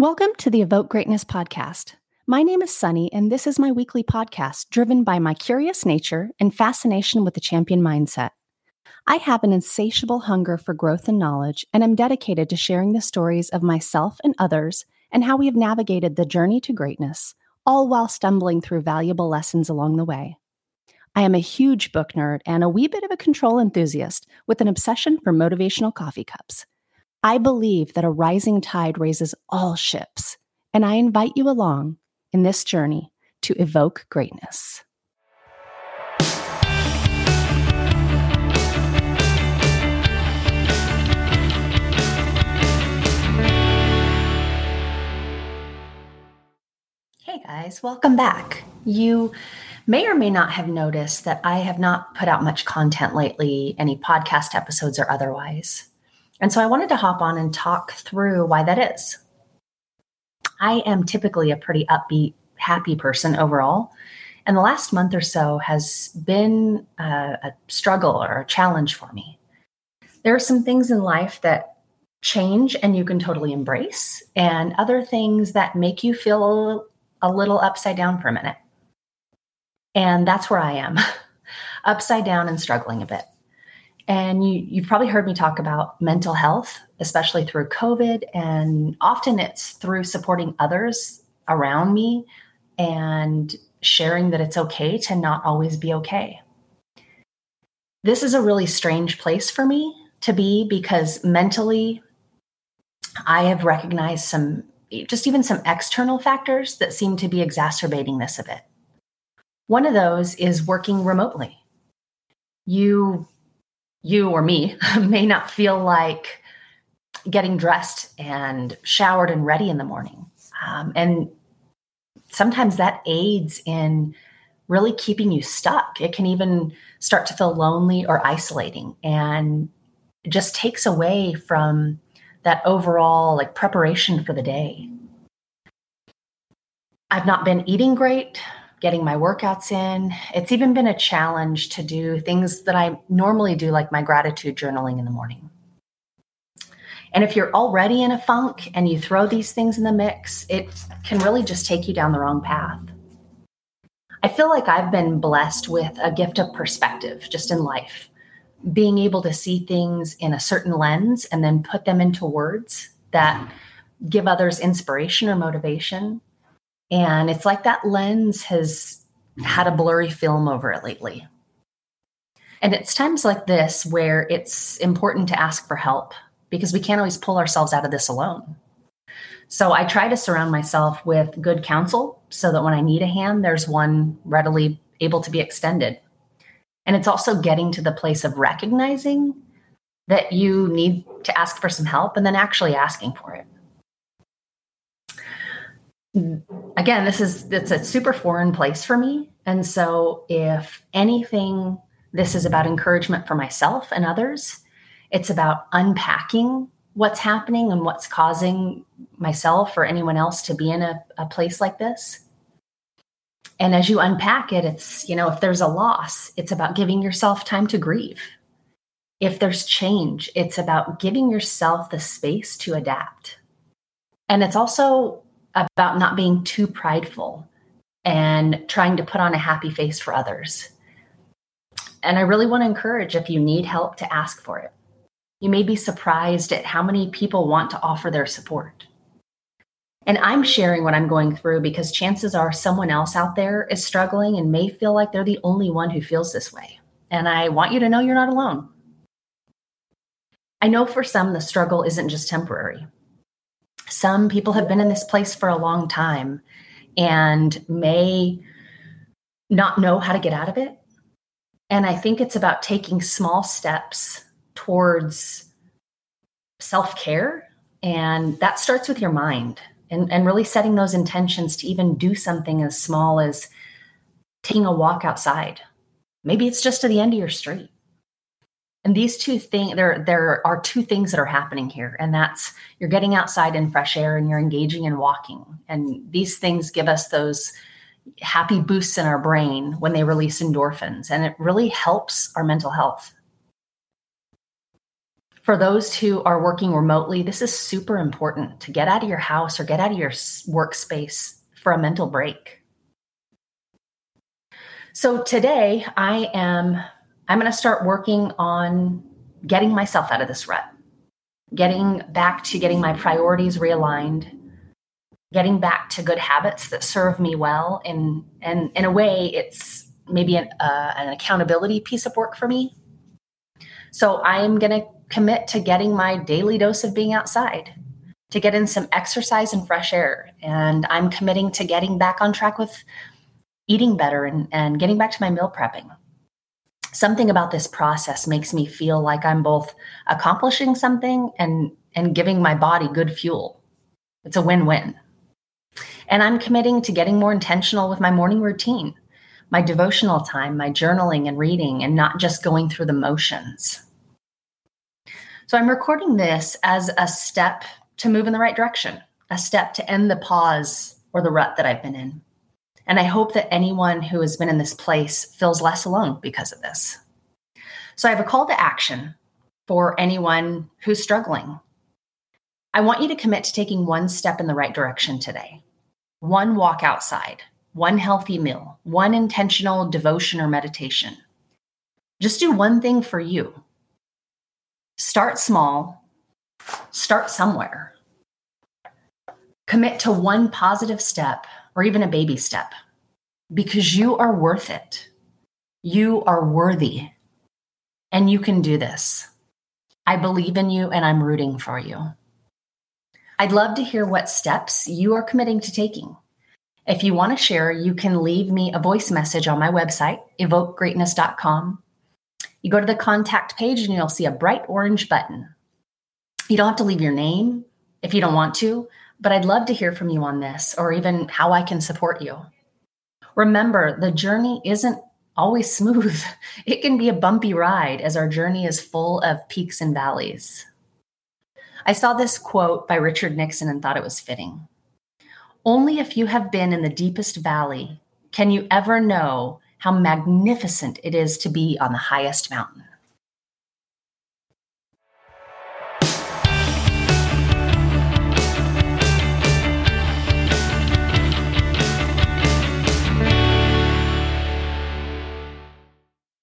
Welcome to the Evoke Greatness podcast. My name is Sonnie, and this is my weekly podcast driven by my curious nature and fascination with the champion mindset. I have an insatiable hunger for growth and knowledge, and am dedicated to sharing the stories of myself and others and how we have navigated the journey to greatness, all while stumbling through valuable lessons along the way. I am a huge book nerd and a wee bit of a control enthusiast with an obsession for motivational coffee cups. I believe that a rising tide raises all ships, and I invite you along in this journey to evoke greatness. Hey guys, welcome back. You may or may not have noticed that I have not put out much content lately, any podcast episodes or otherwise. And so I wanted to hop on and talk through why that is. I am typically a pretty upbeat, happy person overall. And the last month or so has been a, a struggle or a challenge for me. There are some things in life that change and you can totally embrace, and other things that make you feel a little upside down for a minute. And that's where I am upside down and struggling a bit. And you, you've probably heard me talk about mental health, especially through COVID. And often it's through supporting others around me and sharing that it's okay to not always be okay. This is a really strange place for me to be because mentally, I have recognized some, just even some external factors that seem to be exacerbating this a bit. One of those is working remotely. You you or me may not feel like getting dressed and showered and ready in the morning. Um, and sometimes that aids in really keeping you stuck. It can even start to feel lonely or isolating and just takes away from that overall like preparation for the day. I've not been eating great getting my workouts in. It's even been a challenge to do things that I normally do, like my gratitude journaling in the morning. And if you're already in a funk and you throw these things in the mix, it can really just take you down the wrong path. I feel like I've been blessed with a gift of perspective just in life, being able to see things in a certain lens and then put them into words that give others inspiration or motivation and it's like that lens has had a blurry film over it lately. And it's times like this where it's important to ask for help because we can't always pull ourselves out of this alone. So I try to surround myself with good counsel so that when I need a hand, there's one readily able to be extended. And it's also getting to the place of recognizing that you need to ask for some help and then actually asking for it again, this is it's a super foreign place for me. And so if anything, this is about encouragement for myself and others. It's about unpacking what's happening and what's causing myself or anyone else to be in a, a place like this. And as you unpack it, it's, you know, if there's a loss, it's about giving yourself time to grieve. If there's change, it's about giving yourself the space to adapt. And it's also about not being too prideful and trying to put on a happy face for others. And I really want to encourage if you need help to ask for it. You may be surprised at how many people want to offer their support. And I'm sharing what I'm going through because chances are someone else out there is struggling and may feel like they're the only one who feels this way. And I want you to know you're not alone. I know for some, the struggle isn't just temporary. Some people have been in this place for a long time and may not know how to get out of it. And I think it's about taking small steps towards self care. And that starts with your mind and, and really setting those intentions to even do something as small as taking a walk outside. Maybe it's just to the end of your street. And these two things, there, there are two things that are happening here. And that's you're getting outside in fresh air and you're engaging in walking. And these things give us those happy boosts in our brain when they release endorphins. And it really helps our mental health. For those who are working remotely, this is super important to get out of your house or get out of your workspace for a mental break. So today I am I'm going to start working on getting myself out of this rut. Getting back to getting my priorities realigned, getting back to good habits that serve me well and and in a way it's maybe an, uh, an accountability piece of work for me. So i'm going to commit to getting my daily dose of being outside to get in some exercise and fresh air. And i'm committing to getting back on track with eating better and, and getting back to my meal prepping something about this process makes me feel like i'm both accomplishing something and and giving my body good fuel it's a win-win and I'm committing to getting more intentional with my morning routine, my devotional time, my journaling and reading, and not just going through the motions. So I'm recording this as a step to move in the right direction, a step to end the pause or the rut that I've been in. And I hope that anyone who has been in this place feels less alone because of this. So I have a call to action for anyone who's struggling. I want you to commit to taking one step in the right direction today one walk outside, one healthy meal, one intentional devotion or meditation. Just do one thing for you. Start small, start somewhere. Commit to one positive step or even a baby step because you are worth it. You are worthy and you can do this. I believe in you and I'm rooting for you. I'd love to hear what steps you are committing to taking. If you want to share, you can leave me a voice message on my website, evokegreatness.com. You go to the contact page and you'll see a bright orange button. You don't have to leave your name if you don't want to, but I'd love to hear from you on this or even how I can support you. Remember, the journey isn't always smooth. It can be a bumpy ride as our journey is full of peaks and valleys. I saw this quote by Richard Nixon and thought it was fitting. Only if you have been in the deepest valley can you ever know how magnificent it is to be on the highest mountain.